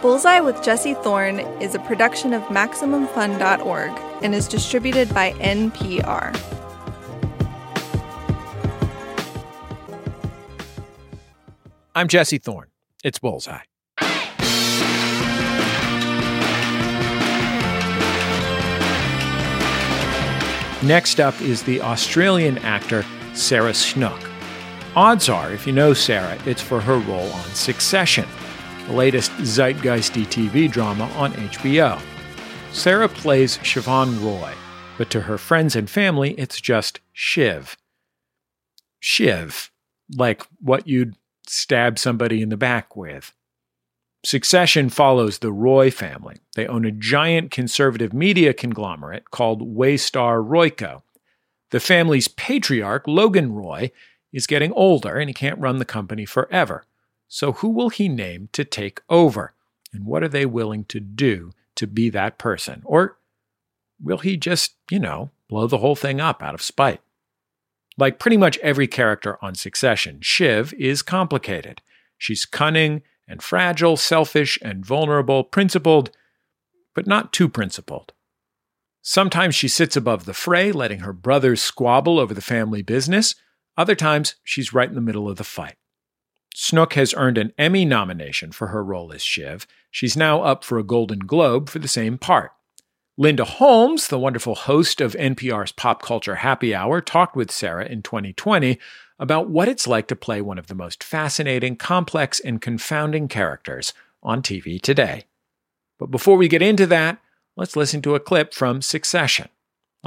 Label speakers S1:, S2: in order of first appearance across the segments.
S1: Bullseye with Jesse Thorn is a production of MaximumFun.org and is distributed by NPR.
S2: I'm Jesse Thorn. It's Bullseye. Next up is the Australian actor Sarah Snook. Odds are, if you know Sarah, it's for her role on Succession, the latest zeitgeisty TV drama on HBO. Sarah plays Siobhan Roy, but to her friends and family, it's just Shiv. Shiv, like what you'd stab somebody in the back with. Succession follows the Roy family. They own a giant conservative media conglomerate called Waystar Royco. The family's patriarch, Logan Roy, is getting older and he can't run the company forever. So, who will he name to take over? And what are they willing to do to be that person? Or will he just, you know, blow the whole thing up out of spite? Like pretty much every character on Succession, Shiv is complicated. She's cunning and fragile, selfish and vulnerable, principled, but not too principled. Sometimes she sits above the fray, letting her brothers squabble over the family business. Other times, she's right in the middle of the fight. Snook has earned an Emmy nomination for her role as Shiv. She's now up for a Golden Globe for the same part. Linda Holmes, the wonderful host of NPR's Pop Culture Happy Hour, talked with Sarah in 2020 about what it's like to play one of the most fascinating, complex, and confounding characters on TV today. But before we get into that, let's listen to a clip from Succession.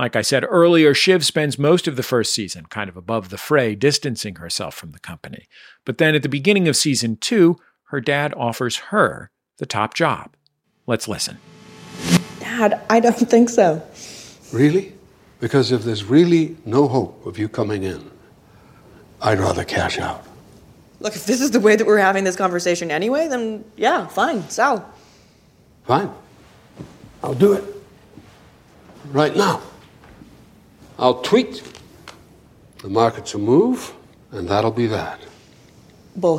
S2: Like I said earlier, Shiv spends most of the first season kind of above the fray, distancing herself from the company. But then at the beginning of season two, her dad offers her the top job. Let's listen.
S3: Dad, I don't think so.
S4: Really? Because if there's really no hope of you coming in, I'd rather cash out.
S3: Look, if this is the way that we're having this conversation anyway, then yeah, fine, sell.
S4: Fine. I'll do it. Right now. I'll tweet. The markets will move, and that'll be that.
S3: Bull.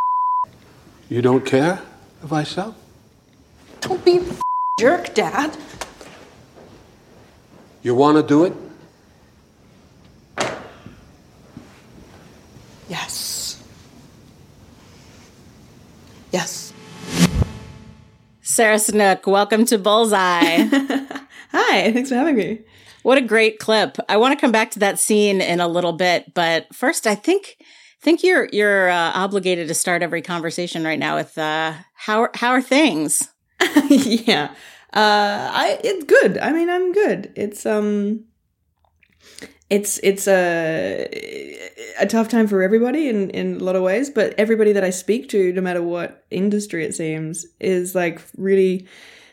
S4: You don't care if I sell?
S3: Don't be a jerk, Dad.
S4: You want to do it?
S3: Yes. Yes.
S5: Sarah Snook, welcome to Bullseye.
S3: Hi, thanks for having me.
S5: What a great clip. I want to come back to that scene in a little bit, but first I think think you're you're uh, obligated to start every conversation right now with uh, how how are things?
S3: yeah. Uh I it's good. I mean, I'm good. It's um it's it's a a tough time for everybody in in a lot of ways, but everybody that I speak to, no matter what industry it seems, is like really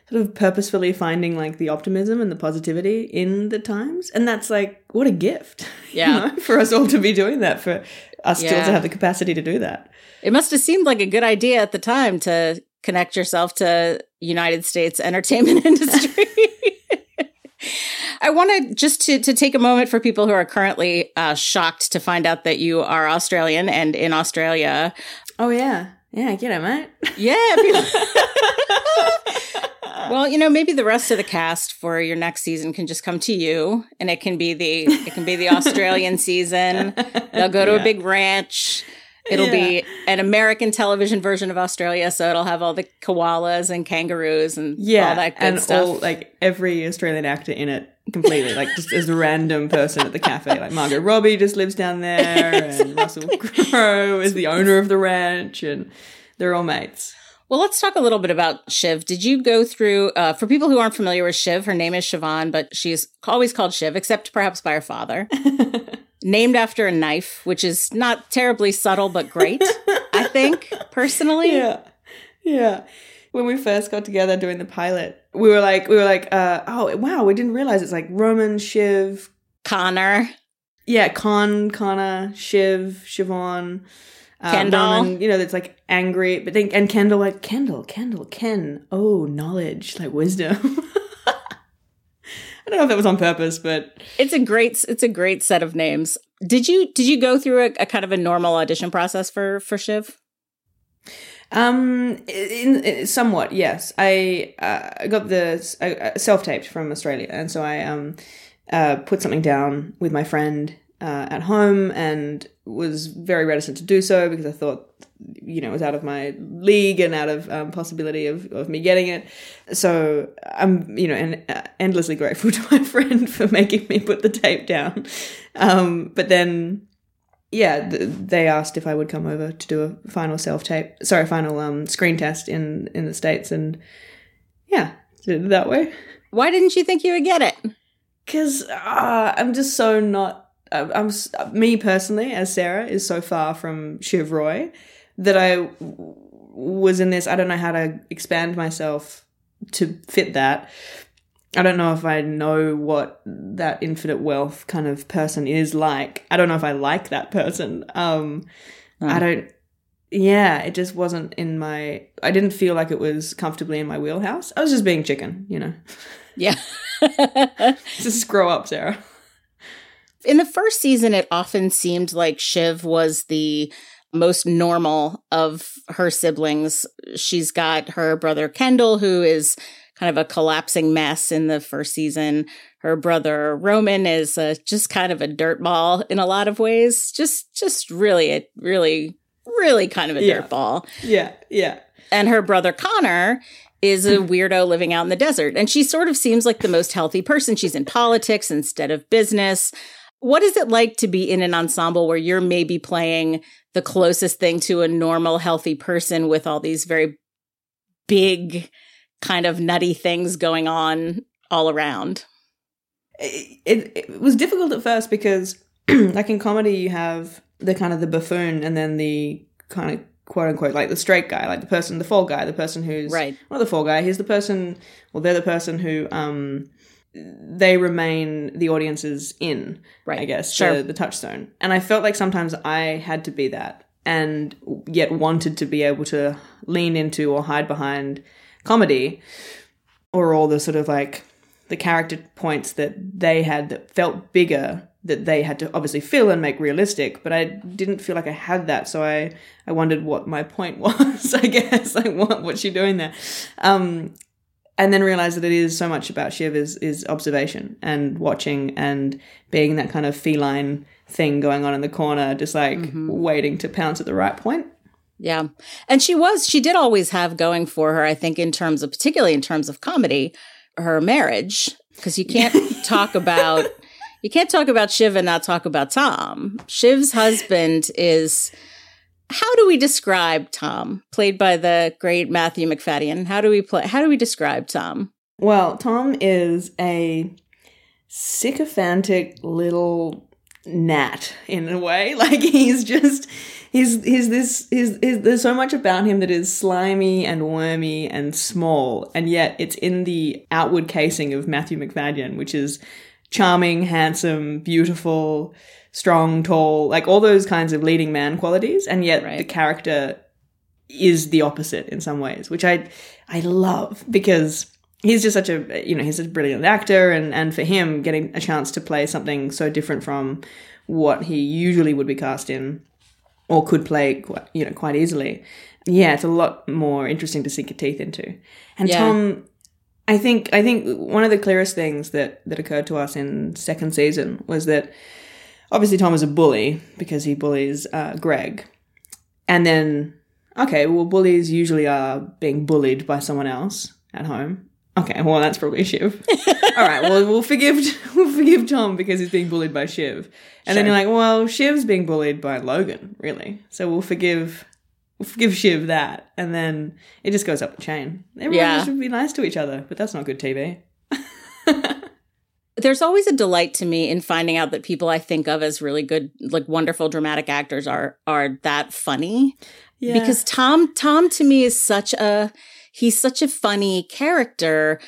S3: sort of purposefully finding like the optimism and the positivity in the times, and that's like what a gift,
S5: Yeah.
S3: you know, for us all to be doing that, for us still to have the capacity to do that.
S5: It must have seemed like a good idea at the time to connect yourself to United States entertainment industry. I want to just to, to take a moment for people who are currently uh, shocked to find out that you are Australian and in Australia.
S3: Oh yeah, yeah, get it, mate.
S5: Yeah. people- well, you know, maybe the rest of the cast for your next season can just come to you, and it can be the it can be the Australian season. They'll go to a big ranch. It'll be an American television version of Australia, so it'll have all the koalas and kangaroos and
S3: yeah,
S5: all that good
S3: and
S5: stuff.
S3: all like every Australian actor in it completely, like just as a random person at the cafe. Like Margot Robbie just lives down there, and Russell Crowe is the owner of the ranch, and they're all mates.
S5: Well, let's talk a little bit about Shiv. Did you go through, uh, for people who aren't familiar with Shiv, her name is Siobhan, but she's always called Shiv, except perhaps by her father. Named after a knife, which is not terribly subtle, but great, I think, personally.
S3: Yeah, yeah. When we first got together doing the pilot, we were like, we were like, uh, oh wow, we didn't realize it's like Roman, Shiv,
S5: Connor.
S3: yeah, Con, Connor, Shiv, Siobhan. Uh,
S5: Kendall.
S3: Roman, you know, that's like angry, but then and Kendall, like Kendall, Kendall, Ken. Oh, knowledge, like wisdom. I don't know if that was on purpose, but
S5: It's a great, it's a great set of names. Did you, did you go through a, a kind of a normal audition process for, for Shiv?
S3: Um, in, in somewhat, yes. I uh, got the uh, self taped from Australia, and so I um uh, put something down with my friend uh, at home, and was very reticent to do so because I thought, you know, it was out of my league and out of um, possibility of of me getting it. So I'm, you know, and uh, endlessly grateful to my friend for making me put the tape down. Um, but then yeah, th- they asked if I would come over to do a final self tape, sorry, final um, screen test in in the states, and yeah, did it that way.
S5: Why didn't you think you would get it?
S3: Because uh, I'm just so not. Uh, I'm me personally, as Sarah, is so far from Shiv Roy that I was in this. I don't know how to expand myself to fit that. I don't know if I know what that infinite wealth kind of person is like. I don't know if I like that person. Um, I don't. Yeah, it just wasn't in my. I didn't feel like it was comfortably in my wheelhouse. I was just being chicken, you know.
S5: Yeah.
S3: just grow up, Sarah.
S5: In the first season, it often seemed like Shiv was the most normal of her siblings. She's got her brother Kendall, who is kind of a collapsing mess in the first season. Her brother Roman is uh, just kind of a dirtball in a lot of ways. Just, just really, a, really, really kind of a
S3: Yeah.
S5: dirtball.
S3: Yeah, yeah.
S5: And her brother Connor is a weirdo living out in the desert. And she sort of seems like the most healthy person. She's in politics instead of business. What is it like to be in an ensemble where you're maybe playing the closest thing to a normal, healthy person with all these very big, kind of nutty things going on all around?
S3: it, it, it was difficult at first because like in comedy you have the kind of the buffoon and then the kind of quote unquote like the straight guy like the person the fall guy the person who's
S5: Right.
S3: not the fall guy he's the person well they're the person who um they remain the audience's in
S5: Right.
S3: i guess
S5: Sure.
S3: the, the touchstone and i felt like sometimes i had to be that and yet wanted to be able to lean into or hide behind comedy or all the sort of like the character points that they had that felt bigger that they had to obviously fill and make realistic but i didn't feel like i had that so i i wondered what my point was i guess like what what's she doing there um and then realize that it is so much about shiv is is observation and watching and being that kind of feline thing going on in the corner just like mm-hmm. waiting to pounce at the right point
S5: Yeah. And she was, she did always have going for her, I think, in terms of, particularly in terms of comedy, her marriage. Because you can't talk about, you can't talk about Shiv and not talk about Tom. Shiv's husband is, how do we describe Tom? Played by the great Matthew Macfadyen. How do we play, how do we describe Tom?
S3: Well, Tom is a sycophantic little gnat in a way. Like he's just he's he's this he's, he's there's so much about him that is slimy and wormy and small, and yet it's in the outward casing of Matthew Macfadyen, which is charming, handsome, beautiful, strong, tall, like all those kinds of leading man qualities, and yet
S5: Right.
S3: the character is the opposite in some ways, which I I love because he's just such a you know he's a brilliant actor, and and for him getting a chance to play something so different from what he usually would be cast in or could play quite, you know quite easily. Yeah, it's a lot more interesting to sink your teeth into. And
S5: Yeah.
S3: Tom, I think I think one of the clearest things that that occurred to us in second season was that obviously Tom is a bully because he bullies uh, Greg, and then okay, well bullies usually are being bullied by someone else at home. Okay, well that's probably Shiv. All right, well we'll forgive we'll forgive Tom because he's being bullied by Shiv, and then you're like, well Shiv's being bullied by Logan, really. So we'll forgive we'll forgive Shiv that, and then it just goes up the chain. Everyone
S5: Yeah.
S3: should be nice to each other, but that's not good TV.
S5: There's always a delight to me in finding out that people I think of as really good, like wonderful dramatic actors are are that funny.
S3: Yeah.
S5: because Tom Tom to me is such a he's such a funny character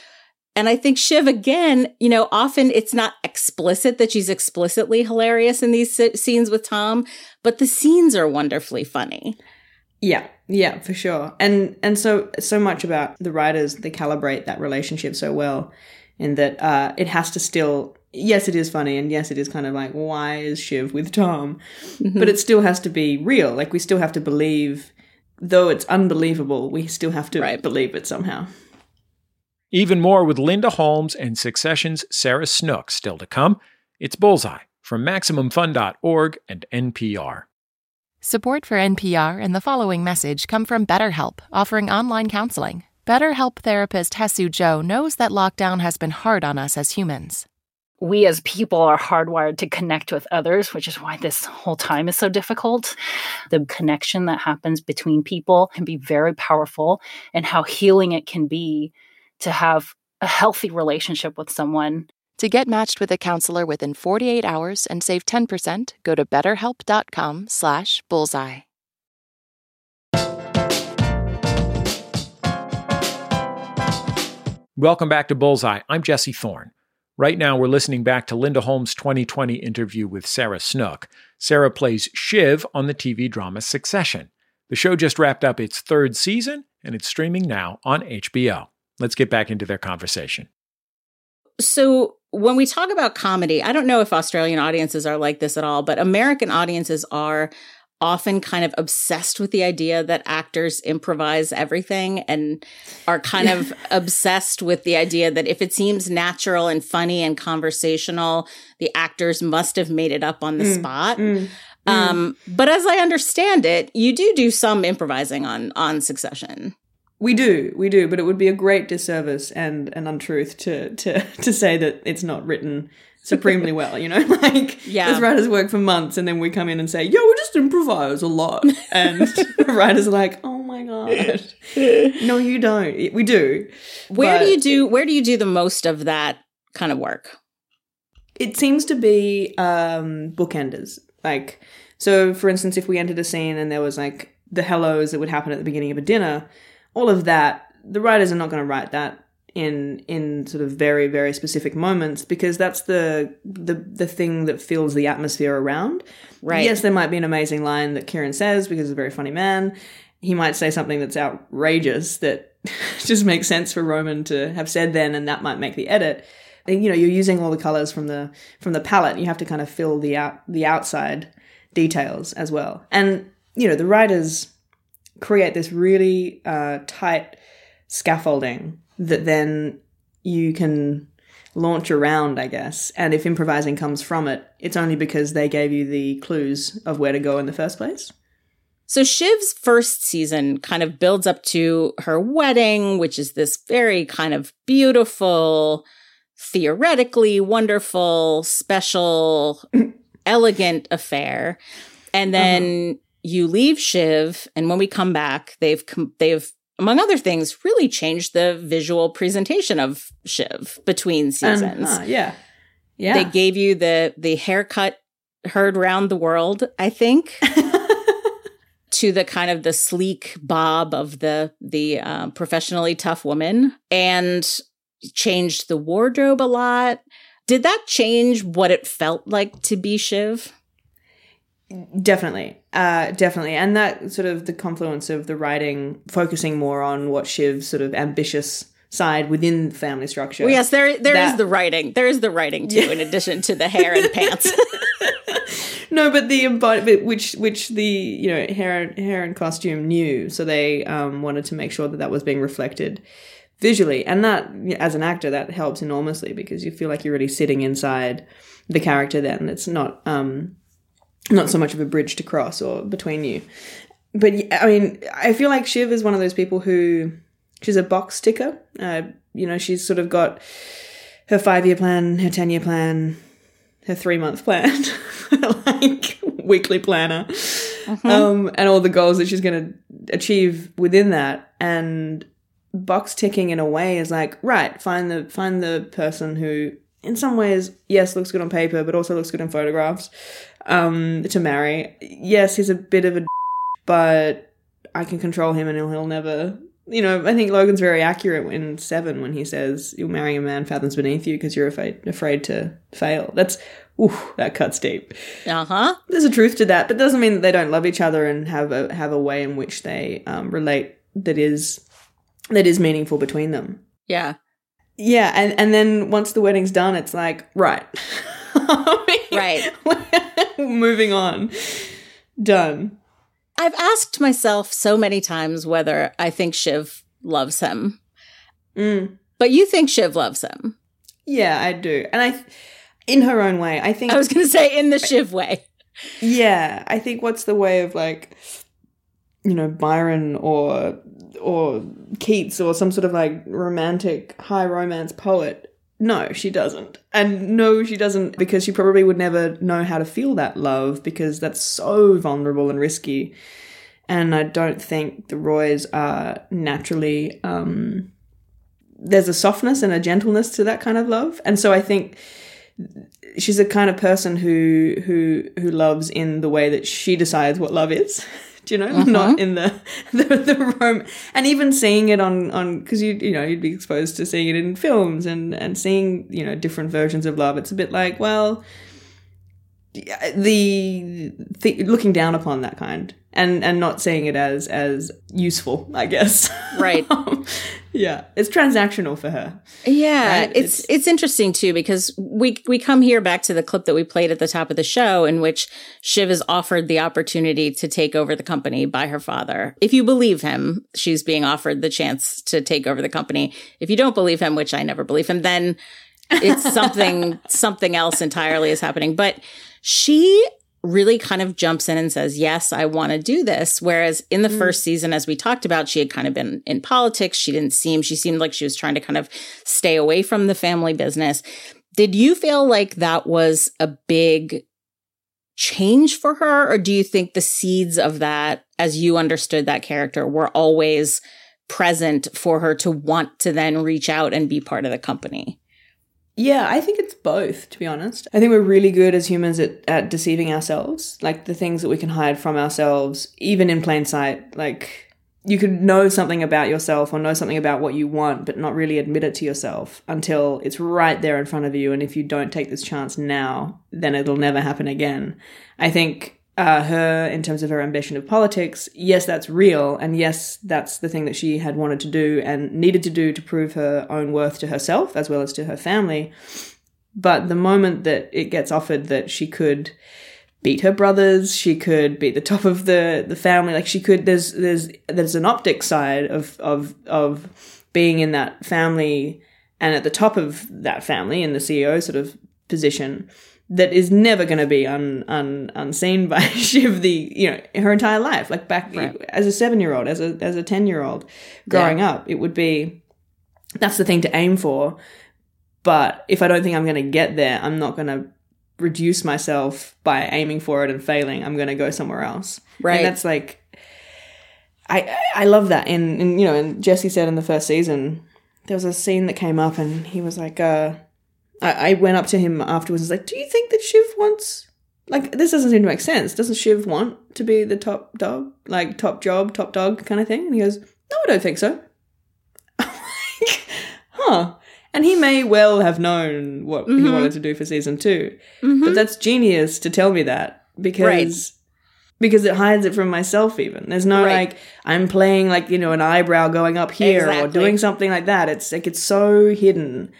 S5: and I think Shiv again, you know, often it's not explicit that she's explicitly hilarious in these s- scenes with Tom, but the scenes are wonderfully funny.
S3: Yeah, yeah, for sure. And and so so much about the writers they calibrate that relationship so well in that uh it has to still yes it is funny and yes it is kind of like why is Shiv with Tom? But it still has to be real. Like we still have to believe though it's unbelievable, we still have to
S5: Right.
S3: believe it somehow.
S2: Even more with Linda Holmes and Succession's Sarah Snook still to come. It's Bullseye from MaximumFun.org and NPR.
S6: Support for NPR and the following message come from BetterHelp, offering online counseling. BetterHelp therapist Hesu Joe knows that lockdown has been hard on us as humans.
S7: we as people are hardwired to connect with others, which is why this whole time is so difficult. The connection that happens between people can be very powerful, and how healing it can be to have a healthy relationship with someone.
S6: To get matched with a counselor within 48 hours and save 10%, go to betterhelp.com slash bullseye.
S2: Welcome back to Bullseye. I'm Jesse Thorn. Right now, we're listening back to Linda Holmes' 2020 interview with Sarah Snook. Sarah plays Shiv on the TV drama Succession. The show just wrapped up its third season, and it's streaming now on HBO. Let's get back into their conversation.
S5: So when we talk about comedy, I don't know if Australian audiences are like this at all, but American audiences are often kind of obsessed with the idea that actors improvise everything and are kind of obsessed with the idea that if it seems natural and funny and conversational, the actors must have made it up on the mm, spot. Mm, um, mm. but as I understand it, you do do some improvising on on Succession.
S3: We do, we do, but it would be a great disservice and an untruth to to to say that it's not written supremely well. You know, like
S5: Yeah.
S3: writers work for months, and then we come in and say, "Yo, we just improvise a lot," and the writers are like, "Oh my god, no, you don't. We do."
S5: Where do you do where do you do the most of that kind of work?
S3: It seems to be um, bookenders. Like, so for instance, if we entered a scene and there was like the hellos that would happen at the beginning of a dinner, all of that, the writers are not going to write that in in sort of very very specific moments because that's the the the thing that fills the atmosphere around.
S5: Right.
S3: Yes, there might be an amazing line that Kieran says because he's a very funny man. He might say something that's outrageous that just makes sense for Roman to have said then, and that might make the edit. And, you know, you're using all the colors from the from the palette. You have to kind of fill the out the outside details as well. And you know, the writers create this really uh, tight scaffolding that then you can launch around, I guess. And if improvising comes from it, it's only because they gave you the clues of where to go in the first place.
S5: So Shiv's first season kind of builds up to her wedding, which is this very kind of beautiful, theoretically wonderful, special, elegant affair. And then you leave Shiv, and when we come back, they've com- they've among other things really changed the visual presentation of Shiv between
S3: And,
S5: seasons.
S3: uh, yeah. Yeah.
S5: They gave you the the haircut heard round the world, I think. to the kind of the sleek bob of the the uh, professionally tough woman and changed the wardrobe a lot did that change what it felt like to be shiv
S3: Definitely, uh, definitely, and that sort of the confluence of the writing focusing more on what Shiv's sort of ambitious side within the family structure.
S5: well yes there there is
S3: That-
S5: the writing. There is the writing too in addition to the hair and pants.
S3: No, but the embodiment, which which the you know hair and hair and costume knew, so they um, wanted to make sure that that was being reflected visually, and that as an actor that helps enormously because you feel like you're really sitting inside the character. Then. It's not um, not so much of a bridge to cross or between you. But I mean, I feel like Shiv is one of those people who she's a box ticker. Uh, you know, she's sort of got her five year plan, her ten year plan, her three month plan, like weekly planner, um, and all the goals that she's going to achieve within that. And box ticking in a way is like right, find the find the person who, in some ways, yes, looks good on paper, but also looks good in photographs. Um, to marry, yes, he's a bit of a, but I can control him, and he'll, he'll never. You know, I think Logan's very accurate in Seven when he says you'll marry a man fathoms beneath you because you're afraid afraid to fail. That's ooh, that cuts deep.
S5: uh-huh
S3: There's a truth to that, but doesn't mean that they don't love each other and have a have a way in which they um, relate that is that is meaningful between them.
S5: yeah
S3: Yeah, and and then once the wedding's done, it's like right,
S5: Right.
S3: moving on, done.
S5: I've asked myself so many times whether I think Shiv loves him.
S3: Mm.
S5: But you think Shiv loves him.
S3: Yeah, I do. And I, in her own way, I think.
S5: I was going to say in the Shiv way.
S3: Yeah, I think what's the way of like, you know, Byron or or Keats or some sort of like romantic high romance poet. No, she doesn't. And no, she doesn't because she probably would never know how to feel that love because that's so vulnerable and risky. And I don't think the Roys are naturally um there's a softness and a gentleness to that kind of love. And so I think she's a kind of person who who who loves in the way that she decides what love is. You know?
S5: Mm-hmm.
S3: Not in the the, the rom- and even seeing it on on because you you know you'd be exposed to seeing it in films and and seeing you know different versions of love. It's a bit like well the, the looking down upon that kind and and not seeing it as as useful i guess
S5: Right.
S3: Um, yeah it's transactional for her
S5: Yeah,
S3: Right?
S5: it's,
S3: It's-
S5: it's interesting too because we we come here back to the clip that we played at the top of the show in which Shiv is offered the opportunity to take over the company by her father. If you believe him, she's being offered the chance to take over the company. If you don't believe him, which I never believe him, then it's something something else entirely is happening. But she really kind of jumps in and says, Yes, I want to do this. Whereas in the mm. first season, as we talked about, she had kind of been in politics. She didn't seem, she seemed like she was trying to kind of stay away from the family business. Did you feel like that was a big change for her? Or do you think the seeds of that, as you understood that character, were always present for her to want to then reach out and be part of the company?
S3: Yeah, I think it's both, to be honest. I think we're really good as humans at, at deceiving ourselves. Like the things that we can hide from ourselves, even in plain sight. Like you could know something about yourself or know something about what you want, but not really admit it to yourself until it's right there in front of you. And if you don't take this chance now, then it'll never happen again. I think uh, her, in terms of her ambition of politics, yes, that's real. And yes, that's the thing that she had wanted to do and needed to do to prove her own worth to herself as well as to her family. But the moment that it gets offered that she could beat her brothers, she could beat the top of the, the family, like she could, there's, there's, there's an optic side of, of, of being in that family and at the top of that family in the CEO sort of position that is never going to be un, un, unseen by Shiv the you know her entire life like back
S5: Right.
S3: as a 7 year old as a as a 10 year old growing up it would be that's the thing to aim for but if I don't think I'm going to get there I'm not going to reduce myself by aiming for it and failing I'm going to go somewhere else
S5: Right.
S3: and that's like I I love that. And, and you know, and Jesse said in the first season, there was a scene that came up, and he was like, uh, I, I went up to him afterwards and was like, Do you think that Shiv wants like this doesn't seem to make sense. Doesn't Shiv want to be the top dog? Like top job, top dog kind of thing? And he goes, No, I don't think so. I'm like, huh. And he may well have known what he
S5: Mhm.
S3: wanted to do for season 2
S5: Mhm.
S3: But that's genius to tell me that because
S5: Right.
S3: because it hides it from myself even. There's no
S5: Right.
S3: like I'm playing like, you know, an eyebrow going up here or doing something like that. It's like it's so hidden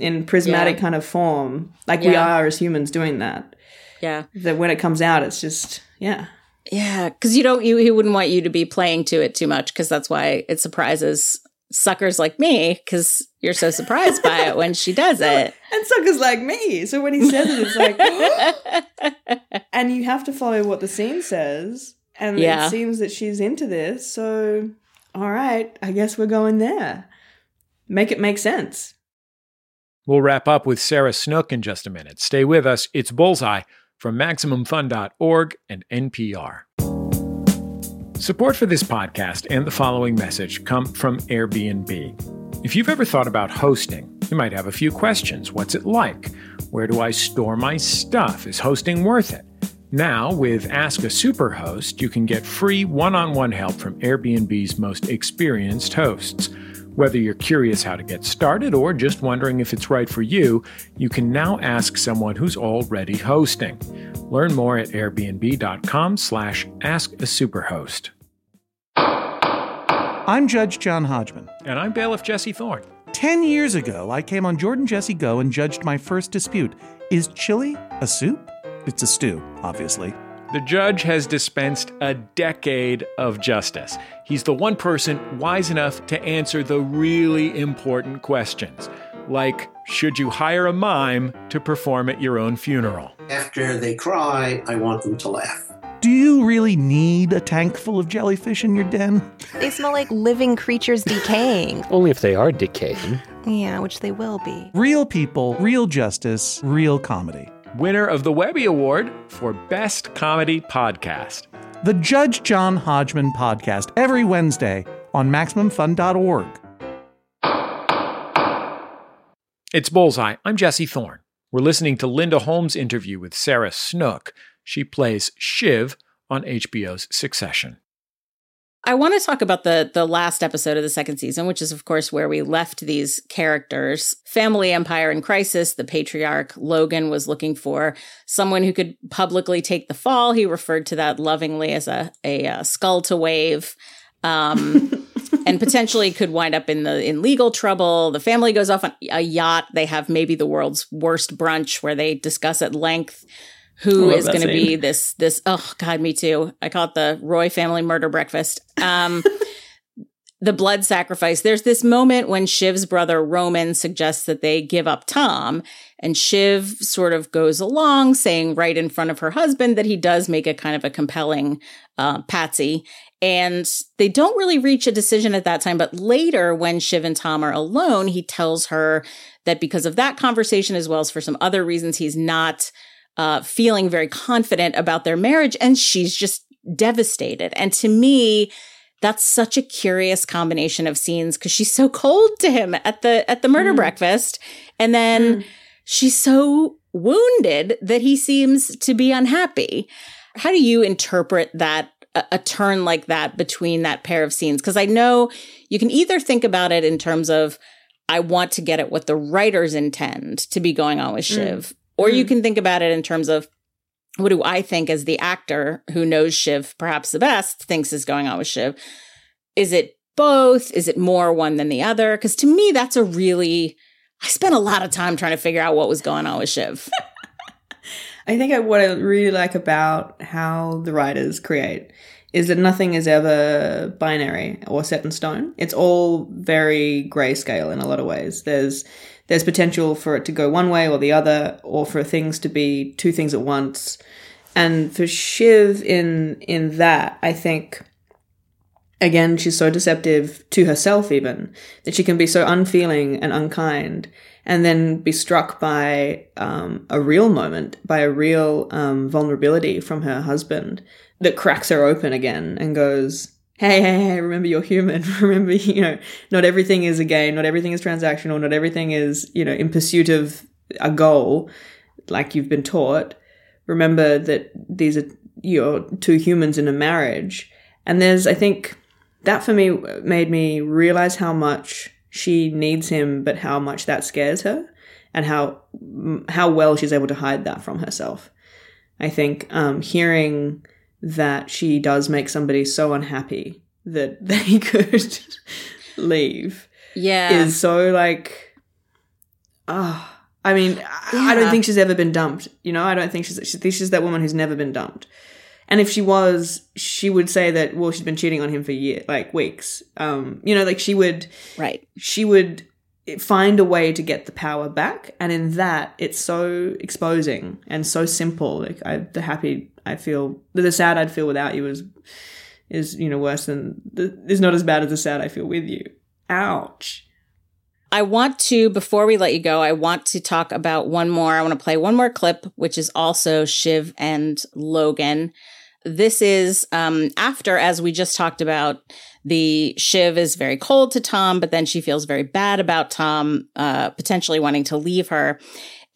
S3: in prismatic
S5: Yeah.
S3: kind of form. Like we are as humans doing that.
S5: Yeah.
S3: That when it comes out it's just yeah.
S5: Yeah, because you don't, you, he wouldn't want you to be playing to it too much, because that's why it surprises suckers like me, because you're so surprised by it when she does it.
S3: And suckers like me. So when he says it, it's like and you have to follow what the scene says. And
S5: Yeah.
S3: it seems that she's into this, so all right, I guess we're going there. Make it make sense.
S2: We'll wrap up with Sarah Snook in just a minute. Stay with us. It's Bullseye from MaximumFun.org and NPR. Support for this podcast and the following message come from Airbnb. If you've ever thought about hosting, you might have a few questions. What's it like? Where do I store my stuff? Is hosting worth it? Now, with Ask a Superhost, you can get free one on one help from Airbnb's most experienced hosts. Whether you're curious how to get started or just wondering if it's right for you, you can now ask someone who's already hosting. Learn more at airbnb.com slash ask a superhost.
S8: I'm Judge John Hodgman.
S2: And I'm Bailiff Jesse Thorn.
S8: Ten years ago, I came on Jordan Jesse Go and judged my first dispute. Is chili a soup? It's a stew, obviously.
S2: The judge has dispensed a decade of justice. He's the one person wise enough to answer the really important questions, like should you hire a mime to perform at your own funeral?
S9: After they cry, I want them to laugh.
S8: Do you really need a tank full of jellyfish in your den?
S10: They smell like living creatures decaying.
S11: Only if they are decaying.
S10: Yeah, which they will be.
S8: Real people, real justice, real comedy.
S2: Winner of the Webby Award for Best Comedy Podcast.
S8: The Judge John Hodgman podcast every Wednesday on MaximumFun.org.
S2: It's Bullseye. I'm Jesse Thorn. We're listening to Linda Holmes' interview with Sarah Snook. She plays Shiv on HBO's Succession.
S5: I want to talk about the the last episode of the second season, which is of course where we left these characters. Family empire in crisis. The patriarch Logan was looking for someone who could publicly take the fall. He referred to that lovingly as a a, a skull to wave. Um, and potentially could wind up in the in legal trouble. The family goes off on a yacht. They have maybe the world's worst brunch where they discuss at length who is going to be this this oh god me too. I call it the roy family murder breakfast. Um the blood sacrifice. There's this moment when shiv's brother roman suggests that they give up tom and shiv sort of goes along saying right in front of her husband that he does make a kind of a compelling uh, patsy. And they don't really reach a decision at that time but later when shiv and tom are alone he tells her that because of that conversation as well as for some other reasons he's not uh, feeling very confident about their marriage, and she's just devastated. And to me, that's such a curious combination of scenes because she's so cold to him at the at the murder mm. breakfast, and then mm. she's so wounded that he seems to be unhappy. How do you interpret that a, a turn like that between that pair of scenes? Because I know you can either think about it in terms of I want to get at what the writers intend to be going on with mm. Or mm-hmm. you can think about it in terms of what do I think as the actor who knows Shiv perhaps the best thinks is going on with Shiv? Is it both? Is it more one than the other? Because to me, that's a really, I spent a lot of time trying to figure out what was going on with Shiv.
S3: I think what I really like about how the writers create is that nothing is ever binary or set in stone. It's all very grayscale in a lot of ways. There's there's potential for it to go one way or the other, or for things to be two things at once. And for Shiv in in that, I think again she's so deceptive to herself even that she can be so unfeeling and unkind and then be struck by um, a real moment by a real um, vulnerability from her husband that cracks her open again and goes hey, hey, hey, remember you're human. remember, you know, not everything is a game, not everything is transactional, not everything is, you know, in pursuit of a goal like you've been taught. Remember that these are you're two humans in a marriage. And there's, I think, that for me made me realize how much she needs him, but how much that scares her and how, how well she's able to hide that from herself. I think, um, hearing, that she does make somebody so unhappy that they could leave.
S5: Yeah.
S3: Is so like ah oh, I mean, yeah. I don't think she's ever been dumped. You know, I don't think she's she thinks she's that woman who's never been dumped. And if she was, she would say that well, she's been cheating on him for years, like weeks. Um, you know, like she would,
S5: right?
S3: She would find a way to get the power back, and in that, it's so exposing and so simple. Like I, the happy I feel the sad I'd feel without you is is you know worse than the, is not as bad as the sad I feel with you. Ouch.
S5: I want to before we let you go, I want to talk about one more. I want to play one more clip, which is also Shiv and Logan. This is um, after, as we just talked about, the Shiv is very cold to Tom, but then she feels very bad about Tom uh, potentially wanting to leave her.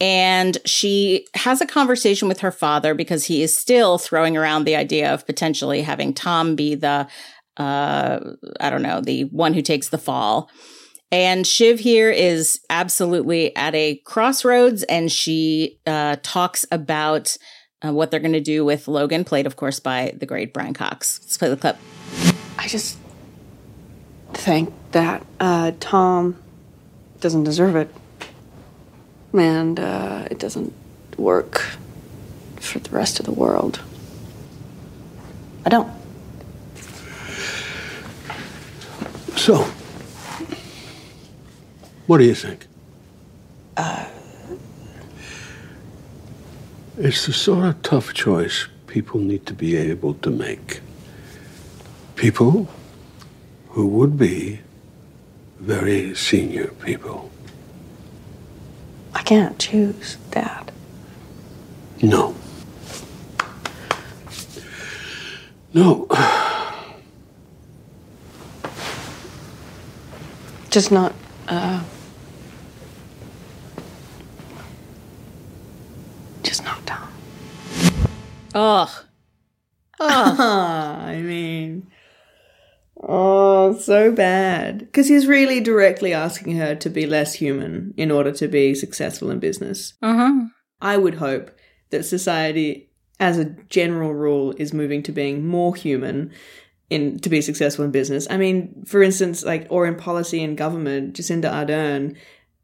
S5: And she has a conversation with her father because he is still throwing around the idea of potentially having Tom be the, uh, I don't know, the one who takes the fall. And Shiv here is absolutely at a crossroads and she uh, talks about uh, what they're going to do with Logan, played, of course, by the great Brian Cox. Let's play the clip.
S12: I just think that uh, Tom doesn't deserve it and uh, it doesn't work for the rest of the world. I don't.
S4: So, what do you think? It's the sort of tough choice people need to be able to make. People who would be very senior people.
S12: I can't choose, Dad.
S4: No. No.
S12: Just not,
S3: so bad. Because he's really directly asking her to be less human in order to be successful in business.
S5: Uh-huh.
S3: I would hope that society, as a general rule, is moving to being more human in to be successful in business. I mean, for instance, like or in policy and government, Jacinda Ardern,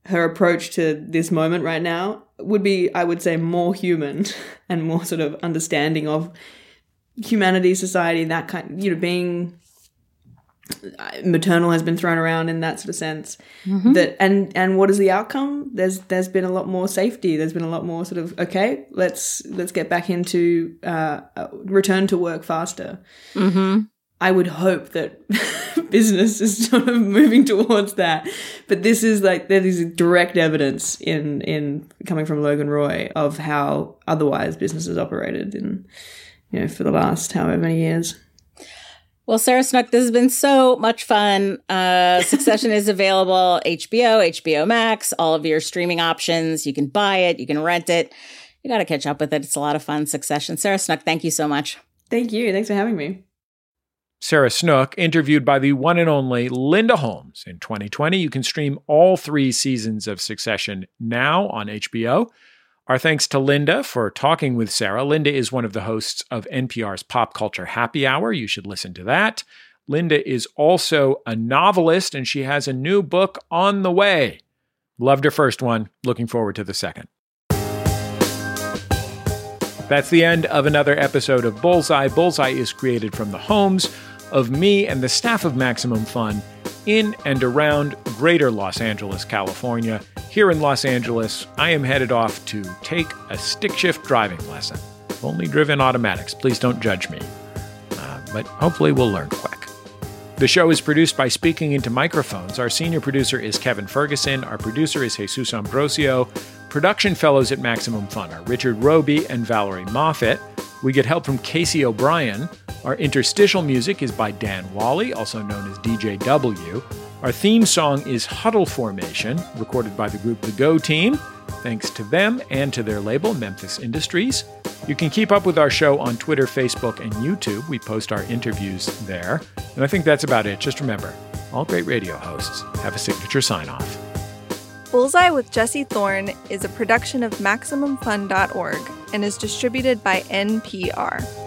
S3: her approach to this moment right now would be, I would say, more human and more sort of understanding of humanity, society, that kind. You know, being maternal has been thrown around in that sort of sense.
S5: Mhm.
S3: That and and what is the outcome? There's there's been a lot more safety. There's been a lot more sort of okay. Let's let's get back into uh, uh, return to work faster.
S5: Mm-hmm.
S3: I would hope that business is sort of moving towards that. But this is like there is direct evidence in in coming from Logan Roy of how otherwise businesses operated in you know for the last however many years.
S5: Well, Sarah Snook, this has been so much fun. Uh, Succession is available HBO, HBO Max, all of your streaming options. You can buy it, you can rent it. You got to catch up with it. It's a lot of fun. Succession. Sarah Snook, thank you so much.
S3: Thank you. Thanks for having me.
S2: Sarah Snook, interviewed by the one and only Linda Holmes in 2020. You can stream all three seasons of Succession now on HBO. Our thanks to Linda for talking with Sarah. Linda is one of the hosts of NPR's Pop Culture Happy Hour. You should listen to that. Linda is also a novelist and she has a new book on the way. Loved her first one. Looking forward to the second. That's the end of another episode of Bullseye. Bullseye is created from the homes of me and the staff of Maximum Fun in and around greater Los Angeles, California. Here in Los Angeles, I am headed off to take a stick shift driving lesson. I've only driven automatics. Please don't judge me. Uh, but hopefully, we'll learn quick. The show is produced by Speaking Into Microphones. Our senior producer is Kevin Ferguson. Our producer is Jesus Ambrosio. Production fellows at Maximum Fun are Richard Roby and Valerie Moffat. We get help from Casey O'Brien. Our interstitial music is by Dan Wally, also known as DJW. Our theme song is Huddle Formation, recorded by the group The Go Team. Thanks to them and to their label, Memphis Industries. You can keep up with our show on Twitter, Facebook, and YouTube. We post our interviews there. And I think that's about it. Just remember, all great radio hosts have a signature sign off.
S1: Bullseye with Jesse Thorn is a production of MaximumFun.org and is distributed by NPR.